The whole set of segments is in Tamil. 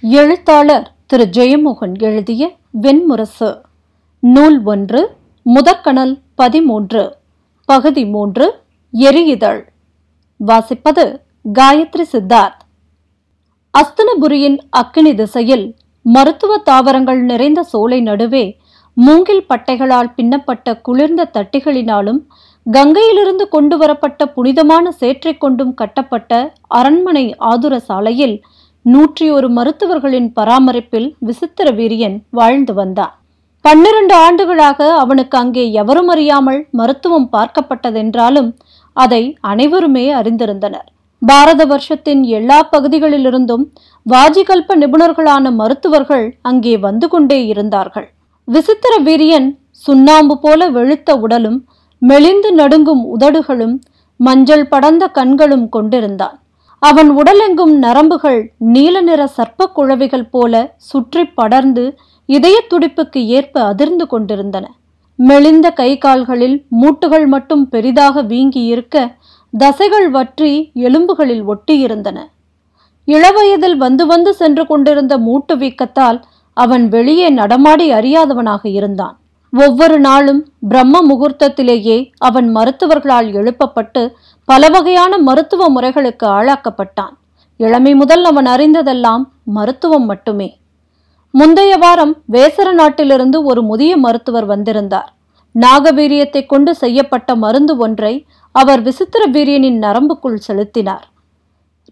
எழுத்தாளர் திரு ஜெயமோகன் எழுதிய வெண்முரசு. நூல் ஒன்று முதற்கணல் பதிமூன்று பகுதி மூன்று எரியுதழ். வாசிப்பது காயத்ரி சித்தார்த். அஸ்தனபுரியின் அக்கினி திசையில் மருத்துவ தாவரங்கள் நிறைந்த சோலை நடுவே மூங்கில் பட்டைகளால் பின்னப்பட்ட குளிர்ந்த தட்டிகளினாலும் கங்கையிலிருந்து கொண்டு வரப்பட்ட புனிதமான சேற்றைக் கொண்டும் கட்டப்பட்ட அரண்மனை ஆதுர சாலையில் நூற்றி ஒரு மருத்துவர்களின் பராமரிப்பில் விசித்திர வீரியன் வாழ்ந்து வந்தான் பன்னிரண்டு ஆண்டுகளாக அவனுக்கு அங்கே எவரும் அறியாமல் மருத்துவம் பார்க்கப்பட்டதென்றாலும் அதை அனைவருமே அறிந்திருந்தனர். பாரத வருஷத்தின் எல்லா பகுதிகளிலிருந்தும் வாஜிகல்ப நிபுணர்களான மருத்துவர்கள் அங்கே வந்து கொண்டே இருந்தார்கள். விசித்திர வீரியன் சுண்ணாம்பு போல வெளுத்த உடலும் மெலிந்து நடுங்கும் உதடுகளும் மஞ்சள் படர்ந்த கண்களும் கொண்டிருந்தான். அவன் உடலெங்கும் நரம்புகள் நீல நிற சர்ப்ப குழவிகள் போல சுற்றி படர்ந்து இதய துடிப்புக்கு ஏற்ப அதிர்ந்து கொண்டிருந்தன. மெலிந்த கை கால்களில் மூட்டுகள் மட்டும் பெரிதாக வீங்கி இருக்க தசைகள் வற்றி எலும்புகளில் ஒட்டியிருந்தன. இளவயதில் வந்து வந்து சென்று கொண்டிருந்த மூட்டு வீக்கத்தால் அவன் வெளியே நடமாடி அறியாதவனாக இருந்தான். ஒவ்வொரு நாளும் பிரம்ம முகூர்த்தத்திலேயே அவன் மருத்துவர்களால் எழுப்பப்பட்டு பல வகையான மருத்துவ முறைகளுக்கு ஆளாக்கப்பட்டான். இளமை முதல் அவன் அறிந்ததெல்லாம் மருத்துவம் மட்டுமே. முந்தைய வாரம் வேசர நாட்டிலிருந்து ஒரு முதிய மருத்துவர் வந்திருந்தார். நாகவீரியத்தை கொண்டு செய்யப்பட்ட மருந்து ஒன்றை அவர் விசித்திர வீரியனின் நரம்புக்குள் செலுத்தினார்.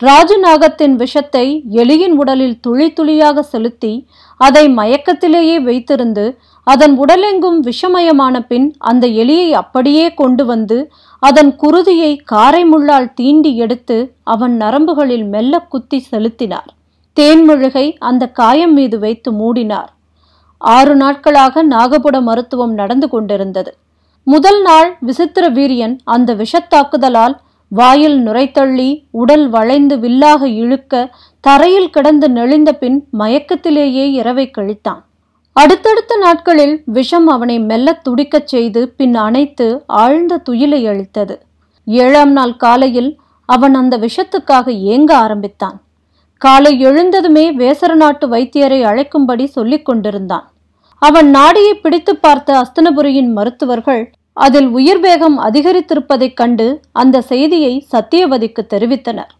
ராஜநாகத்தின் விஷத்தை எலியின் உடலில் துளி துளியாக செலுத்தி அதை மயக்கத்திலேயே வைத்திருந்து அதன் உடலெங்கும் விஷமயமான பின் அந்த எலியை அப்படியே கொண்டு வந்து அதன் குருதியை காரை முள்ளால் தீண்டி எடுத்து அவன் நரம்புகளில் மெல்ல குத்தி செலுத்தினார். தேன்முழுகை அந்த காயம் மீது வைத்து மூடினார். ஆறு நாட்களாக நாகபுட மருத்துவம் நடந்து கொண்டிருந்தது. முதல் நாள் விசித்திர வீரியன் அந்த விஷத்தாக்குதலால் வாயில் நுரைத்தள்ளி உடல் வளைந்து வில்லாக இழுக்க தரையில் கிடந்து நெளிந்த பின் மயக்கத்திலேயே இரவை கழித்தான். அடுத்தடுத்த நாட்களில் விஷம் அவனை மெல்ல துடிக்கச் செய்து பின் அணைத்து ஆழ்ந்த துயிலை அளித்தது ஏழாம் நாள் காலையில் அவன் அந்த விஷத்துக்காக ஏங்க ஆரம்பித்தான். காலை எழுந்ததுமே வேசர நாட்டு வைத்தியரை அழைக்கும்படி சொல்லிக் கொண்டிருந்தான். அவன் நாடியை பிடித்து பார்த்த அஸ்தனபுரியின் மருத்துவர்கள் அதில் உயிர் வேகம் அதிகரித்திருப்பதைக் கண்டு அந்த செய்தியை சத்தியவதிக்கு தெரிவித்தனர்.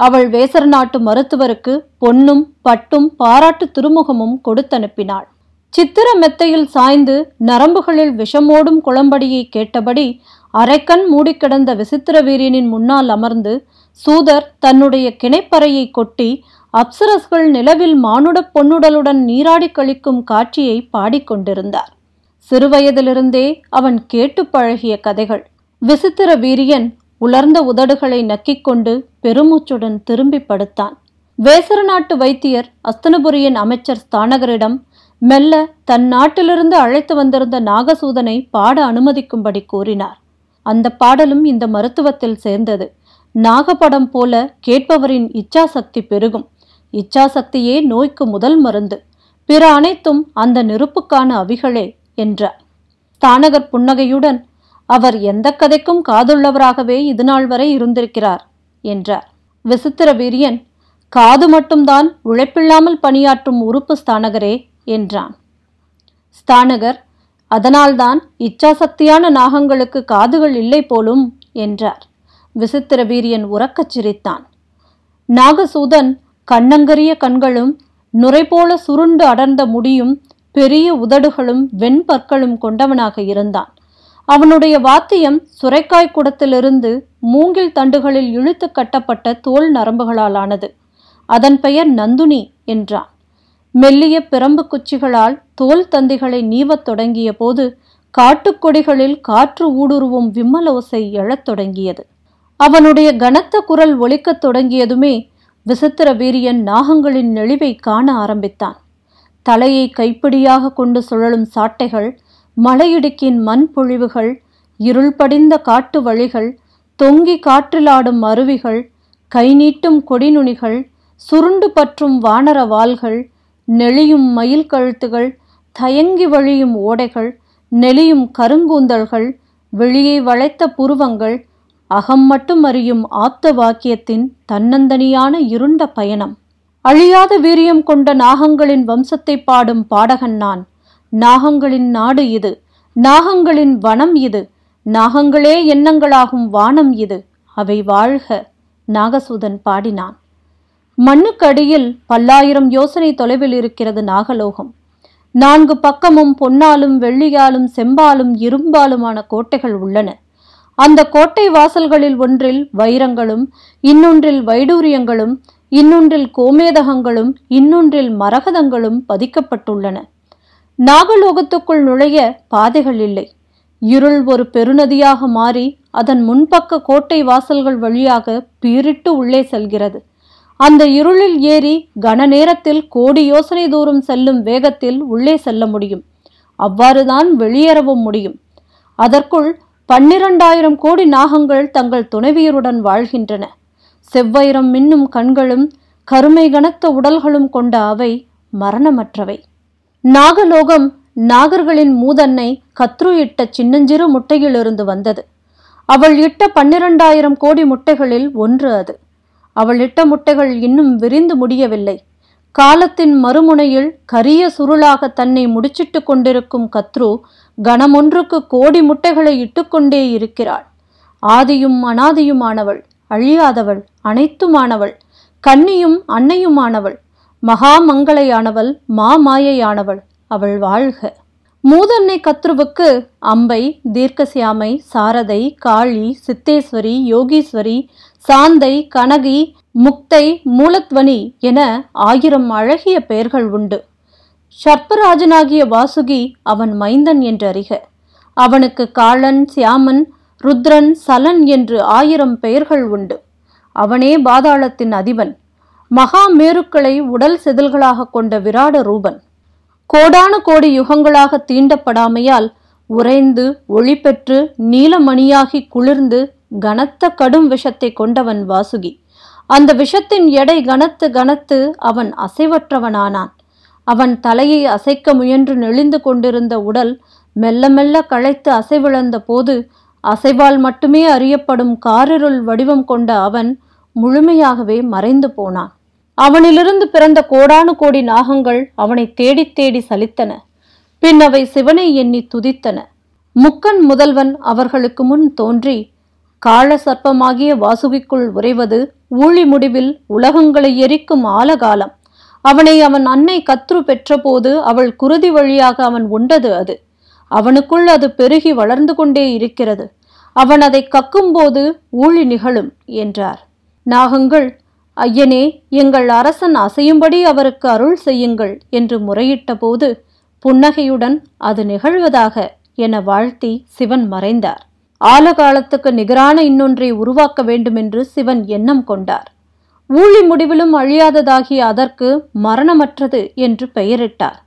அவள் வேசர நாட்டு மருத்துவருக்கு பொன்னும் பட்டும் பாராட்டு திருமுகமும் கொடுத்தனுப்பினாள். சித்திர மெத்தையில் சாய்ந்து நரம்புகளில் விஷமோடும் குளம்படியை கேட்டபடி அரைக்கண் மூடிக்கிடந்த விசித்திர வீரியனின் முன்னால் அமர்ந்து சூதர் தன்னுடைய கிணைப்பறையை கொட்டி அப்சரஸ்கள் நிலவில் மானுடப் பொன்னுடலுடன் நீராடி கழிக்கும் காட்சியை பாடிக்கொண்டிருந்தார் சிறுவயதிலிருந்தே அவன் கேட்டு பழகிய கதைகள். விசித்திர வீரியன் உலர்ந்த உதடுகளை நக்கிக்கொண்டு பெருமூச்சுடன் திரும்பி படுத்தான். வேசர நாட்டு வைத்தியர் அஸ்தனபுரியின் அமைச்சர் ஸ்தானகரிடம் மெல்ல தன் நாட்டிலிருந்து அழைத்து வந்திருந்த நாகசூதனை பாட அனுமதிக்கும்படி கூறினார். அந்த பாடலும் இந்த மருத்துவத்தில் சேர்ந்தது. நாகப்படம் போல கேட்பவரின் இச்சாசக்தி பெருகும். இச்சாசக்தியே நோய்க்கு முதல் மருந்து. பிற அனைத்தும் அந்த நெருப்புக்கான அவிகளே என்றார். தானகர் புன்னகையுடன் அவர் எந்த கதைக்கும் காதுள்ளவராகவே இதுநாள் வரை இருந்திருக்கிறார் என்றார். விசித்திர வீரியன் காது மட்டும்தான் உழைப்பில்லாமல் பணியாற்றும் உறுப்பு ஸ்தானகரே என்றான். ஸ்தானகர் அதனால்தான் இச்சாசக்தியான நாகங்களுக்கு காதுகள் இல்லை போலும் என்றார். விசித்திர வீரியன் உறக்கச் சிரித்தான். நாகசூதன் கண்ணங்கரிய கண்களும் நுரை போல சுருண்டு அடர்ந்த முடியும் பெரிய உதடுகளும் வெண்பற்களும் கொண்டவனாக இருந்தான். அவனுடைய வாத்தியம் சுரைக்காய் குடத்திலிருந்து மூங்கில் தண்டுகளில் இழுத்து கட்டப்பட்ட தோல் நரம்புகளால் ஆனது அதன் பெயர் நந்துனி என்றான். மெல்லிய பிரம்பு குச்சிகளால் தோல் தந்திகளை நீவத் தொடங்கிய போது காட்டுக்கொடிகளில் காற்று ஊடுருவும் விம்மலோசை எழத் தொடங்கியது. அவனுடைய கனத்த குரல் ஒலிக்கத் தொடங்கியதுமே விசித்திர வீரியன் நாகங்களின் நெளிவை காண ஆரம்பித்தான். தலையை கைப்பிடியாக கொண்டு சுழலும் சாட்டைகள் மலையிடுக்கின் மண் பொழிவுகள் இருள் படிந்த காட்டு வழிகள் தொங்கி காற்றிலாடும் அருவிகள் கை நீட்டும் கொடிநுனிகள் சுருண்டு பற்றும் வானர வாள்கள் நெளியும் மயில் கழுத்துகள் தயங்கி வழியும் ஓடைகள் நெளியும் கருங்கூந்தல்கள் வெளியே வளைத்த புருவங்கள் அகம் மட்டும் அறியும் ஆப்த வாக்கியத்தின் தன்னந்தனியான இருண்ட பயணம். அழியாத வீரியம் கொண்ட நாகங்களின் வம்சத்தை பாடும் பாடகன் நான். நாகங்களின் நாடு இது. நாகங்களின் வனம் இது. நாகங்களே எண்ணங்களாகும் வானம் இது. அவை வாழ்க. நாகசூதன் பாடினான். மண்ணுக்கு அடியில் பல்லாயிரம் யோசனை தொலைவில் இருக்கிறது நாகலோகம். நான்கு பக்கமும் பொன்னாலும் வெள்ளியாலும் செம்பாலும் இரும்பாலுமான கோட்டைகள் உள்ளன. அந்த கோட்டை வாசல்களில் ஒன்றில் வைரங்களும் இன்னொன்றில் வைடூரியங்களும் இன்னொன்றில் கோமேதகங்களும் இன்னொன்றில் மரகதங்களும் பதிக்கப்பட்டுள்ளன. நாகலோகத்துக்குள் நுழைய பாதைகள் இல்லை. இருள் ஒரு பெருநதியாக மாறி அதன் முன்பக்க கோட்டை வாசல்கள் வழியாக பீரிட்டு உள்ளே செல்கிறது. அந்த இருளில் ஏறி கன நேரத்தில் கோடி யோசனை தூரம் செல்லும் வேகத்தில் உள்ளே செல்ல முடியும். அவ்வாறுதான் வெளியேறவும் முடியும். அதற்குள் பன்னிரண்டாயிரம் கோடி நாகங்கள் தங்கள் துணைவியருடன் வாழ்கின்றன. செவ்வைரம் மின்னும் கண்களும் கருமை கனத்த உடல்களும் கொண்ட அவை மரணமற்றவை. நாகலோகம் நாகர்களின் மூதன்னை கத்ரு இட்ட சின்னஞ்சிறு முட்டையிலிருந்து வந்தது. அவள் இட்ட பன்னிரண்டாயிரம் கோடி முட்டைகளில் ஒன்று அது. அவள் இட்ட முட்டைகள் இன்னும் விரிந்து முடியவில்லை. காலத்தின் மறுமுனையில் கரிய சுருளாக தன்னை முடிச்சிட்டு கொண்டிருக்கும் கத்ரு கணமொன்றுக்கு கோடி முட்டைகளை இட்டுக்கொண்டே இருக்கிறாள். ஆதியும் அனாதியுமானவள் அழியாதவள் அனைத்துமானவள் கன்னியும் அன்னையுமானவள் மகாமங்களையானவள் மாமாயையானவள் அவள் வாழ்க. மூதன்னை கத்ருவுக்கு அம்பை தீர்க்கசியாமை சாரதை காளி சித்தேஸ்வரி யோகீஸ்வரி சாந்தை கனகி முக்தை மூலத்வனி என ஆயிரம் அழகிய பெயர்கள் உண்டு. சர்ப்பராஜனாகிய வாசுகி அவன் மைந்தன் என்று அறிக அவனுக்கு காளன் சியாமன் ருத்ரன் சலன் என்று ஆயிரம் பெயர்கள் உண்டு. அவனே பாதாளத்தின் அதிபன். மகா மேருக்களை உடல் செதில்களாக கொண்ட விராட ரூபன். கோடானு கோடி யுகங்களாக தீண்டப்படாமையால் உறைந்து ஒளி பெற்று நீலமணியாகி குளிர்ந்து கனத்த கடும் விஷத்தை கொண்டவன் வாசுகி. அந்த விஷத்தின் எடை கனத்து கனத்து அவன் அசைவற்றவனானான். அவன் தலையை அசைக்க முயன்று நெளிந்து கொண்டிருந்த உடல் மெல்ல மெல்ல களைத்து அசைவிழந்த போது அசைவால் மட்டுமே அறியப்படும் காரிருள் வடிவம் கொண்ட அவன் முழுமையாகவே மறைந்து போனான். அவனிலிருந்து பிறந்த கோடானு கோடி நாகங்கள் அவனை தேடித் தேடி சலித்தன. பின் அவை சிவனை எண்ணி துதித்தன. முக்கன் முதல்வன் அவர்களுக்கு முன் தோன்றி காள சர்ப்பமாகிய வாசுகிக்குள் உறைவது ஊழி முடிவில் உலகங்களை எரிக்கும் ஆலகாலம். அவனை அவன் அன்னை கத்ரு பெற்றபோது அவள் குருதி வழியாக அவன் உண்டது அது. அவனுக்குள் அது பெருகி வளர்ந்து கொண்டே இருக்கிறது. அவன் அதை கக்கும்போது ஊழி நிகழும் என்றார். நாகங்கள் ஐயனே எங்கள் அரசன் அசையும்படி அவருக்கு அருள் செய்யுங்கள் என்று முறையிட்டபோது புன்னகையுடன் அது நிகழ்வதாக என வாழ்த்தி சிவன் மறைந்தார். ஆலகாலத்துக்கு நிகரான இன்னொன்றை உருவாக்க வேண்டுமென்று சிவன் எண்ணம் கொண்டார். ஊழி முடிவிலும் அழியாததாகிய அதற்கு மரணமற்றது என்று பெயரிட்டார்.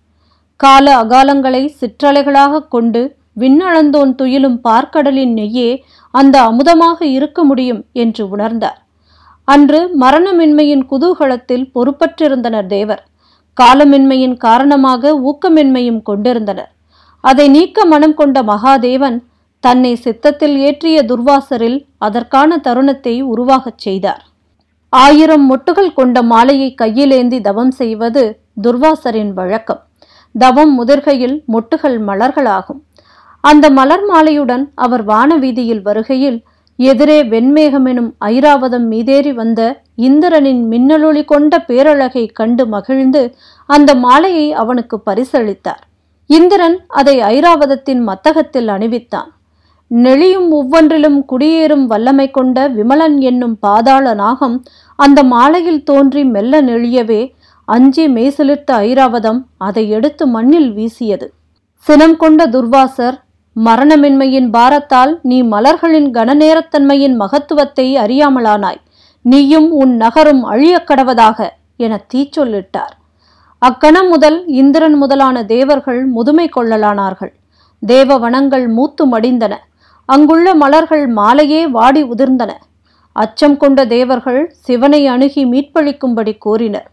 கால அகாலங்களை சிற்றலைகளாக கொண்டு விண்ணளந்தோன் துயிலும் பார்க்கடலின் நெய்யே அந்த அமுதமாக இருக்க முடியும் என்று உணர்ந்தார். அன்று மரணமின்மையின் குதூகலத்தில் பொறுப்பற்றிருந்தனர் தேவர். காலமின்மையின் காரணமாக ஊக்கமின்மையும் கொண்டிருந்தனர். அதை நீக்க மனம் கொண்ட மகாதேவன் தன்னை சித்தத்தில் ஏற்றிய துர்வாசரில் அதற்கான தருணத்தை உருவாகச் செய்தார். ஆயிரம் மொட்டுகள் கொண்ட மாலையை கையிலேந்தி தவம் செய்வது துர்வாசரின் வழக்கம். தவம் முதிர்கையில் மொட்டுகள் மலர்களாகும். அந்த மலர் மாலையுடன் அவர் வானவீதியில் வருகையில் எதிரே வெண்மேகமெனும் ஐராவதம் மீதேறி வந்த இந்திரனின் மின்னலொளி கொண்ட பேரழகை கண்டு மகிழ்ந்து அந்த மாலையை அவனுக்கு பரிசளித்தார். இந்திரன் அதை ஐராவதத்தின் மத்தகத்தில் அணிவித்தான். நெளியும் ஒவ்வொன்றிலும் குடியேறும் வல்லமை கொண்ட விமலன் என்னும் பாதாள நாகம் அந்த மாலையில் தோன்றி மெல்ல நெளியவே அஞ்சி மெய்சிலிர்த்த ஐராவதம் அதை எடுத்து மண்ணில் வீசியது. சினம் கொண்ட துர்வாசர் மரணமின்மையின் பாரத்தால் நீ மலர்களின் கனநேரத்தன்மையின் மகத்துவத்தை அறியாமலானாய். நீயும் உன் நகரும் அழியக் கடவதாக என தீச்சொல்லிட்டார். அக்கணம் முதல் இந்திரன் முதலான தேவர்கள் முதுமை கொள்ளலானார்கள். தேவ வனங்கள் மூத்து மடிந்தன. அங்குள்ள மலர்கள் மாலையே வாடி உதிர்ந்தன. அச்சம் கொண்ட தேவர்கள் சிவனை அணுகி மீட்பளிக்கும்படி கூறினர்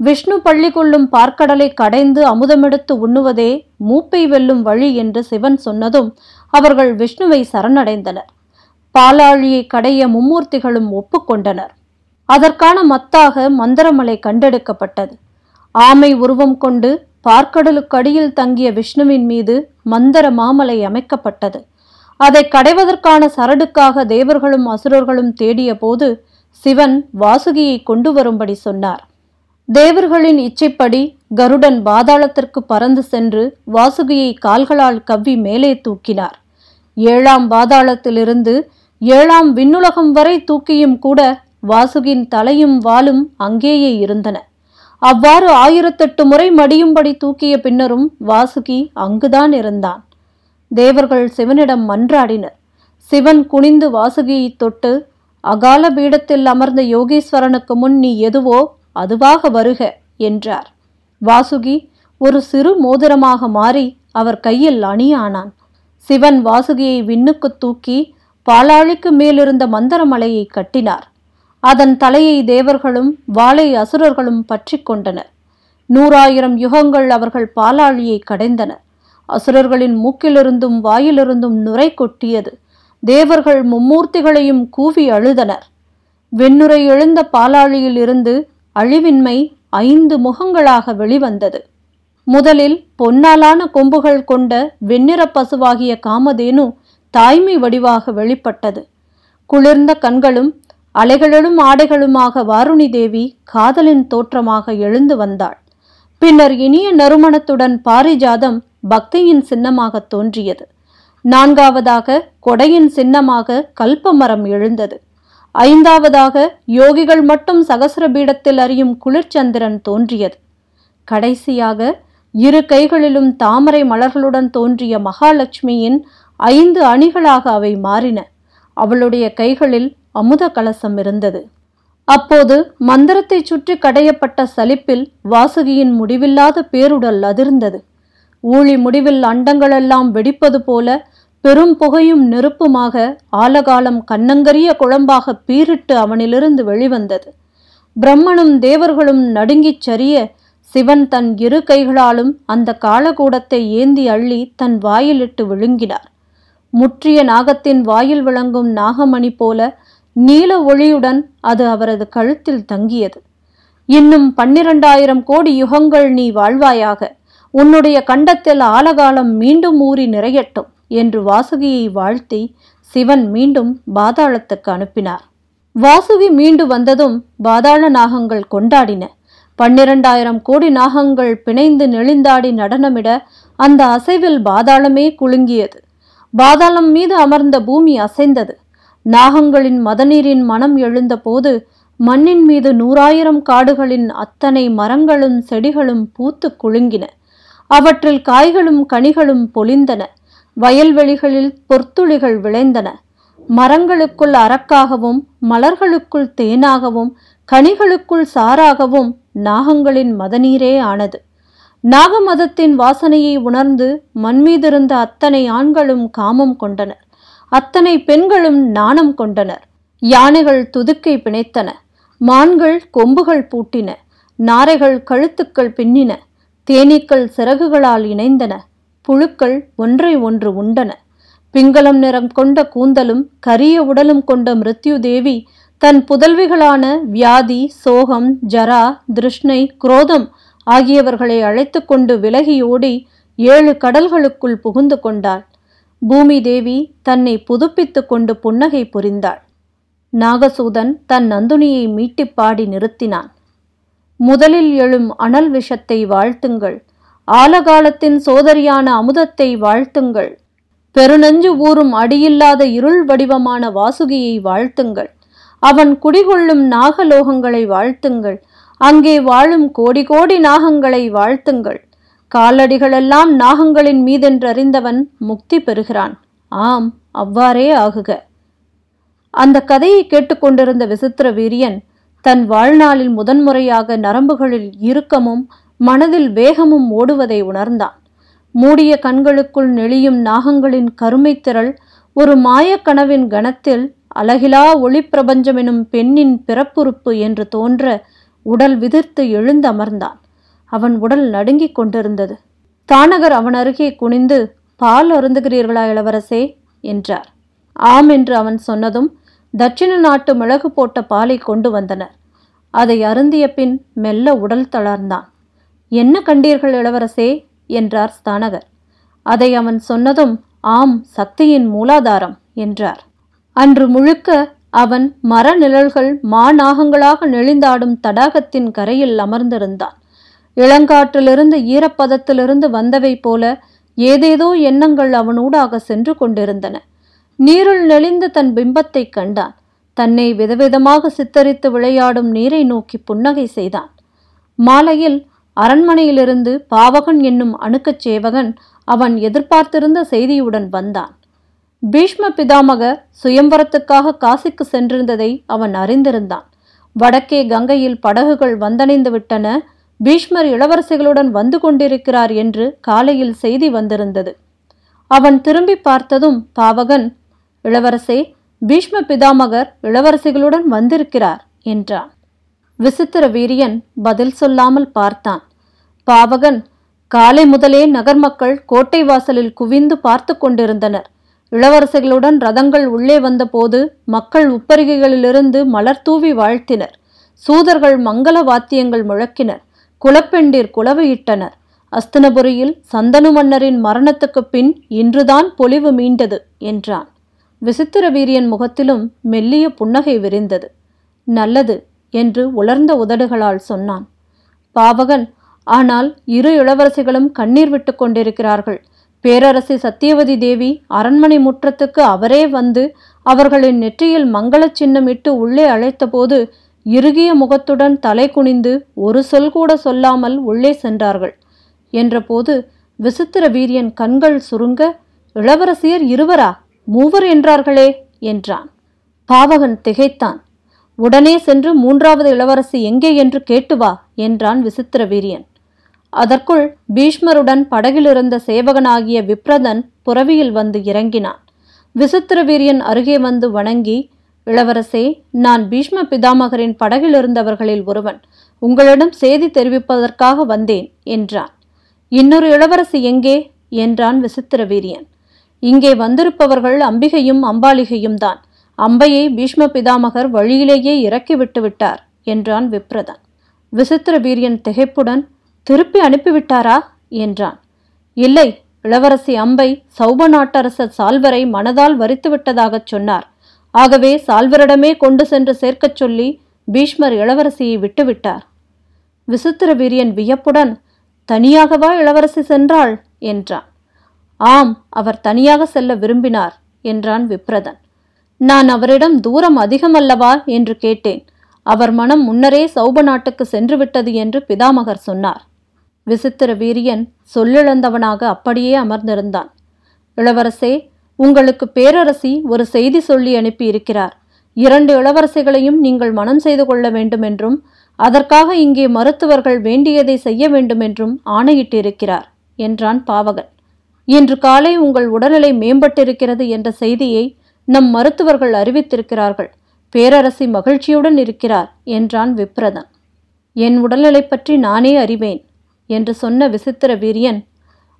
விஷ்ணு பள்ளி கொள்ளும் பார்க்கடலை கடைந்து அமுதமெடுத்து உண்ணுவதே மூப்பை வெல்லும் வழி என்று சிவன் சொன்னதும் அவர்கள் விஷ்ணுவை சரணடைந்தனர். பாலாழியை கடைய மும்மூர்த்திகளும் ஒப்புக்கொண்டனர். அதற்கான மத்தாக மந்திரமலை கண்டெடுக்கப்பட்டது. ஆமை உருவம் கொண்டு பார்க்கடலுக்கடியில் தங்கிய விஷ்ணுவின் மீது மந்தர மாமலை அமைக்கப்பட்டது. அதை கடைவதற்கான சரடுக்காக தேவர்களும் அசுரர்களும் தேடிய போது சிவன் வாசுகியை கொண்டு வரும்படி சொன்னார். தேவர்களின் இச்சைப்படி கருடன் பாதாளத்திற்கு பறந்து சென்று வாசுகியை கால்களால் கவ்வி மேலே தூக்கினார். ஏழாம் பாதாளத்திலிருந்து ஏழாம் விண்ணுலகம் வரை தூக்கியும் கூட வாசுகின் தலையும் வாலும் அங்கேயே இருந்தன. அவ்வாறு ஆயிரத்தெட்டு முறை மடியும்படி தூக்கிய பின்னரும் வாசுகி அங்குதான் இருந்தான். தேவர்கள் சிவனிடம் மன்றாடினர். சிவன் குனிந்து வாசுகியை தொட்டு அகால பீடத்தில் அமர்ந்த யோகீஸ்வரனுக்கு முன் நீ எதுவோ அதுவாக வருக என்றார். வாசுகி ஒரு சிறு மோதிரமாக மாறி அவர் கையில் அணியானான். சிவன் வாசுகியை விண்ணுக்கு தூக்கி பாலாழிக்கு மேலிருந்த மந்தரமலையை கட்டினார். அதன் தலையை தேவர்களும் வாளை அசுரர்களும் பற்றி கொண்டனர். நூறாயிரம் யுகங்கள் அவர்கள் பாலாழியை கடைந்தனர் அசுரர்களின் மூக்கிலிருந்தும் வாயிலிருந்தும் நுரை கொட்டியது. தேவர்கள் மும்மூர்த்திகளையும் கூவி அழுதனர். வெண்ணுரை எழுந்த பாலாழியில் இருந்து அழிவின்மை ஐந்து முகங்களாக வெளிவந்தது. முதலில் பொன்னாலான கொம்புகள் கொண்ட வெண்ணிற பசுவாகிய காமதேனு தாய்மை வடிவாக வெளிப்பட்டது. குளிர்ந்த கண்களும் அலைகளும் ஆடைகளுமாக வாருணி தேவி காதலின் தோற்றமாக எழுந்து வந்தாள். பின்னர் இனிய நறுமணத்துடன் பாரிஜாதம் பக்தியின் சின்னமாக தோன்றியது. நான்காவதாக கொடையின் சின்னமாக கல்பமரம் எழுந்தது. ஐந்தாவதாக யோகிகள் மட்டும் சகசர பீடத்தில் அறியும் குளிர்ச்சந்திரன் தோன்றியது. கடைசியாக இரு கைகளிலும் தாமரை மலர்களுடன் தோன்றிய மகாலட்சுமியின் ஐந்து அணிகளாக அவை மாறின. அவளுடைய கைகளில் அமுத கலசம் இருந்தது. அப்போது மந்திரத்தை சுற்றி கடையப்பட்ட சலிப்பில் வாசுகியின் முடிவில்லாத பேருடல் அதிர்ந்தது. ஊழி முடிவில் அண்டங்களெல்லாம் வெடிப்பது போல பெரும் புகையும் நெருப்புமாக ஆலகாலம் கண்ணங்கரிய குழம்பாக பீரிட்டு அவனிலிருந்து வெளிவந்தது. பிரம்மனும் தேவர்களும் நடுங்கிச் சரிய சிவன் தன் இரு கைகளாலும் அந்த காலகூடத்தை ஏந்தி அள்ளி தன் வாயிலிட்டு விழுங்கினார். முற்றிய நாகத்தின் வாயில் விளங்கும் நாகமணி போல நீல ஒளியுடன் அது அவரது கழுத்தில் தங்கியது. இன்னும் பன்னிரண்டாயிரம் கோடி யுகங்கள் நீ வாழ்வாயாக. உன்னுடைய கண்டத்தில் ஆலகாலம் மீண்டும் ஊறி நிறையட்டும். என்று வாசுகியை வாழ்த்தி சிவன் மீண்டும் பாதாளத்துக்கு அனுப்பினார். வாசுகி மீண்டு வந்ததும் பாதாள நாகங்கள் கொண்டாடின. பன்னிரண்டாயிரம் கோடி நாகங்கள் பிணைந்து நெளிந்தாடி நடனமிட அந்த அசைவில் பாதாளமே குலுங்கியது. பாதாளம் மீது அமர்ந்த பூமி அசைந்தது. நாகங்களின் மதநீரின் மனம் எழுந்தபோது மண்ணின் மீது நூறாயிரம் காடுகளின் அத்தனை மரங்களும் செடிகளும் பூத்து குலுங்கின. அவற்றில் காய்களும் கனிகளும் பொலிந்தன வயல்வெளிகளில் பொற்துளிகள் விளைந்தன. மரங்களுக்குள் அரக்காகவும் மலர்களுக்குள் தேனாகவும் கனிகளுக்குள் சாராகவும் நாகங்களின் மதநீரே ஆனது. நாகமதத்தின் வாசனையை உணர்ந்து மண்மீதிருந்த அத்தனை ஆண்களும் காமம் கொண்டனர். அத்தனை பெண்களும் நாணம் கொண்டனர். யானைகள் துதுக்கை பிணைத்தன. மான்கள் கொம்புகள் பூட்டின. நாரைகள் கழுத்துக்கள் பின்னின. தேனீக்கள் சிறகுகளால் இணைந்தன. புழுக்கள் ஒன்றை ஒன்று உண்டன. பிங்களம் நிறம் கொண்ட கூந்தலும் கரிய உடலும் கொண்ட மிருத்யு தேவி தன் புதல்விகளான வியாதி சோகம் ஜரா திருஷ்ணை குரோதம் ஆகியவர்களை அழைத்து கொண்டு விலகியோடி ஏழு கடல்களுக்குள் புகுந்து கொண்டாள். பூமி தேவி தன்னை புதுப்பித்துக் கொண்டு புன்னகை புரிந்தாள். நாகசூதன் தன் நந்துனியை மீட்டிப் பாடி நிறுத்தினான். முதலில் எழும் அனல் விஷத்தை வாழ்த்துங்கள். ஆலகாலத்தின் சோதரியான அமுதத்தை வாழ்த்துங்கள். பெருநெஞ்சு ஊறும் அடியில்லாத இருள் வடிவமான வாசுகியை வாழ்த்துங்கள். அவன் குடிகொள்ளும் நாகலோகங்களை வாழ்த்துங்கள். அங்கே வாழும் கோடி கோடி நாகங்களை வாழ்த்துங்கள். காலடிகளெல்லாம் நாகங்களின் மீதென்றறிந்தவன் முக்தி பெறுகிறான். ஆம் அவ்வாறே ஆகுக. அந்த கதையை கேட்டுக்கொண்டிருந்த விசித்திர வீரியன் தன் வாழ்நாளில் முதன்முறையாக நரம்புகளில் இறுக்கமும் மனதில் வேகமும் ஓடுவதை உணர்ந்தான். மூடிய கண்களுக்குள் நெளியும் நாகங்களின் கருமை திரள் ஒரு மாயக்கனவின் கணத்தில் அழகிலா ஒளிப்பிரபஞ்சம் எனும் பெண்ணின் பிறப்புறுப்பு என்று தோன்ற உடல் விதிர்த்து எழுந்தமர்ந்தான். அவன் உடல் நடுங்கிக் கொண்டிருந்தது. தானகர் அவன் அருகே குனிந்து பால் அருந்துகிறீர்களா இளவரசே? என்றார். ஆம் என்று அவன் சொன்னதும் தட்சிண நாட்டு மிளகு போட்ட பாலை கொண்டு வந்தனர். அதை அருந்திய பின் மெல்ல உடல் தளர்ந்தான். என்ன கண்டீர்கள் இளவரசே? என்றார் ஸ்தானகர். அதை அவன் சொன்னதும் ஆம் சக்தியின் மூலாதாரம் என்றார். அன்று முழுக்க அவன் மர நிழல்கள் மாநாகங்களாக நெளிந்தாடும் தடாகத்தின் கரையில் அமர்ந்திருந்தான். இளங்காற்றிலிருந்து ஈரப்பதத்திலிருந்து வந்தவை போல ஏதேதோ எண்ணங்கள் அவனூடாக சென்று கொண்டிருந்தன. நீருள் நெளிந்த தன் பிம்பத்தை கண்டான். தன்னை விதவிதமாக சித்தரித்து விளையாடும் நீரை நோக்கி புன்னகை செய்தான். மாலையில் அரண்மனையிலிருந்து பாவகன் என்னும் அணுக்கச் சேவகன் அவன் எதிர்பார்த்திருந்த செய்தியுடன் வந்தான். பீஷ்ம பிதாமகர் சுயம்பரத்துக்காக காசிக்கு சென்றிருந்ததை அவன் அறிந்திருந்தான். வடக்கே கங்கையில் படகுகள் வந்தணைந்து விட்டன. பீஷ்மர் இளவரசிகளுடன் வந்து கொண்டிருக்கிறார் என்று காலையில் செய்தி வந்திருந்தது. அவன் திரும்பி பார்த்ததும் பாவகன் இளவரசே பீஷ்ம பிதாமகர் இளவரசிகளுடன் வந்திருக்கிறார் என்றான். விசித்திர வீரியன் பதில் சொல்லாமல் பார்த்தான். பாவகன். காலை முதலே நகர் மக்கள் கோட்டை வாசலில் குவிந்து பார்த்து கொண்டிருந்தனர். இளவரசிகளுடன் ரதங்கள் உள்ளே வந்தபோது மக்கள் உப்பரிகைகளிலிருந்து மலர் தூவி வாழ்த்தினர். சூதர்கள் மங்கள வாத்தியங்கள் முழக்கினர். குலப்பெண்டிர் குலவையிட்டனர். அஸ்தினபுரியில் சந்தனு மன்னரின் மரணத்துக்குப் பின் இன்றுதான் பொலிவு மீண்டது என்றான். விசித்திர வீரியன் முகத்திலும் மெல்லிய புன்னகை விரிந்தது. நல்லது என்று உலர்ந்த உதடுகளால் சொன்னான். பாவகன் ஆனால் இரு இளவரசிகளும் கண்ணீர் விட்டு கொண்டிருக்கிறார்கள். பேரரசி சத்தியவதி தேவி அரண்மனை முற்றத்துக்கு அவரே வந்து அவர்களின் நெற்றியில் மங்களச் சின்னமிட்டு உள்ளே அழைத்தபோது இறுகிய முகத்துடன் தலை குனிந்து ஒரு சொல் கூட சொல்லாமல் உள்ளே சென்றார்கள். என்றபோது விசித்திர வீரியன் கண்கள் சுருங்க இளவரசியர் இருவரா? மூவர் என்றார்களே என்றான். பாவகன் திகைத்தான். உடனே சென்று மூன்றாவது இளவரசி எங்கே? என்று கேட்டு வா என்றான் விசித்திர வீரியன். அதற்குள் பீஷ்மருடன் படகிலிருந்த சேவகனாகிய விப்ரதன் புறவியில் வந்து இறங்கினான். விசித்திர வீரியன் அருகே வந்து வணங்கி இளவரசே நான் பீஷ்ம பிதாமகரின் படகிலிருந்தவர்களில் ஒருவன். உங்களிடம் செய்தி தெரிவிப்பதற்காக வந்தேன் என்றான். இன்னொரு இளவரசி எங்கே? என்றான் விசித்திர வீரியன் இங்கே வந்திருப்பவர்கள் அம்பிகையும் அம்பாலிகையும் தான். அம்பையை பீஷ்ம பிதாமகர் வழியிலேயே இறக்கி விட்டு விட்டார் என்றான் விப்ரதன். விசித்திர வீரியன் திகைப்புடன் திருப்பி அனுப்பிவிட்டாரா? என்றான். இல்லை இளவரசி அம்பை சௌப நாட்டரசர் சால்வரை மனதால் வரித்து விட்டதாகச் சொன்னார். ஆகவே சால்வரிடமே கொண்டு சென்று சேர்க்கச் சொல்லி பீஷ்மர் இளவரசியை விட்டுவிட்டார். விசித்திர வீரியன் வியப்புடன் தனியாகவா இளவரசி சென்றாள்? என்றான். ஆம் அவர் தனியாக செல்ல விரும்பினார் என்றான் விப்ரதன். நான் அவரிடம் தூரம் அதிகமல்லவா? என்று கேட்டேன். அவர் மனம் முன்னரே சௌப நாட்டுக்கு சென்று விட்டது என்று பிதாமகர் சொன்னார். விசித்திர வீரியன் சொல்லிழந்தவனாக அப்படியே அமர்ந்திருந்தான். இளவரசே உங்களுக்கு பேரரசி ஒரு செய்தி சொல்லி அனுப்பி இருக்கிறார் இரண்டு இளவரசிகளையும் நீங்கள் மனம் செய்து கொள்ள வேண்டுமென்றும் அதற்காக இங்கே மருத்துவர்கள் வேண்டியதை செய்ய வேண்டுமென்றும் ஆணையிட்டிருக்கிறார் என்றான் பாவகன். இன்று காலை உங்கள் உடல்நிலை மேம்பட்டிருக்கிறது என்ற செய்தியை நம் மருத்துவர்கள் அறிவித்திருக்கிறார்கள். பேரரசி மகிழ்ச்சியுடன் இருக்கிறார் என்றான் விப்ரதன் என் உடல்நிலை பற்றி நானே அறிவேன் என்று சொன்ன விசித்திர வீரியன்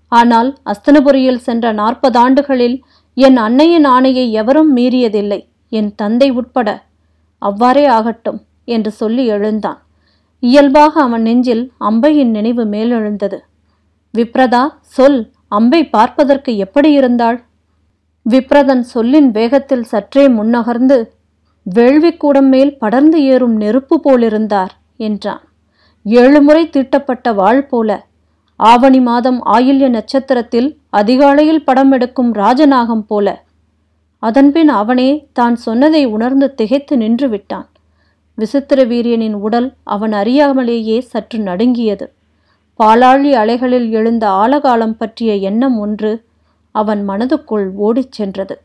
ஆனால் அஸ்தனபுரியில் சென்ற நாற்பது ஆண்டுகளில் என் அன்னையின் ஆணையை எவரும் மீறியதில்லை என் தந்தை உட்பட. அவ்வாறே ஆகட்டும் என்று சொல்லி எழுந்தான். இயல்பாக அவன் நெஞ்சில் அம்பையின் நினைவு மேலெழுந்தது. விப்ரதா சொல் அம்பை பார்ப்பதற்கு எப்படி இருந்தாள்? விப்ரதன் சொல்லின் வேகத்தில் சற்றே முன்னகர்ந்து வேள்விக்கூடம் மேல் படர்ந்து ஏறும் நெருப்பு போலிருந்தார் என்றான். ஏழு முறை தீட்டப்பட்ட வாழ் போல. ஆவணி மாதம் ஆயில்ய நட்சத்திரத்தில் அதிகாலையில் படம் எடுக்கும் ராஜநாகம் போல. அதன்பின் அவனே தான் சொன்னதை உணர்ந்து திகைத்து நின்று விட்டான். விசித்திர வீரியனின் உடல் அவன் அறியாமலேயே சற்று நடுங்கியது. பாலாழி அலைகளில் எழுந்த ஆலகாலம் பற்றிய எண்ணம் ஒன்று அவன் மனதுக்குள் ஓடிச் சென்றது.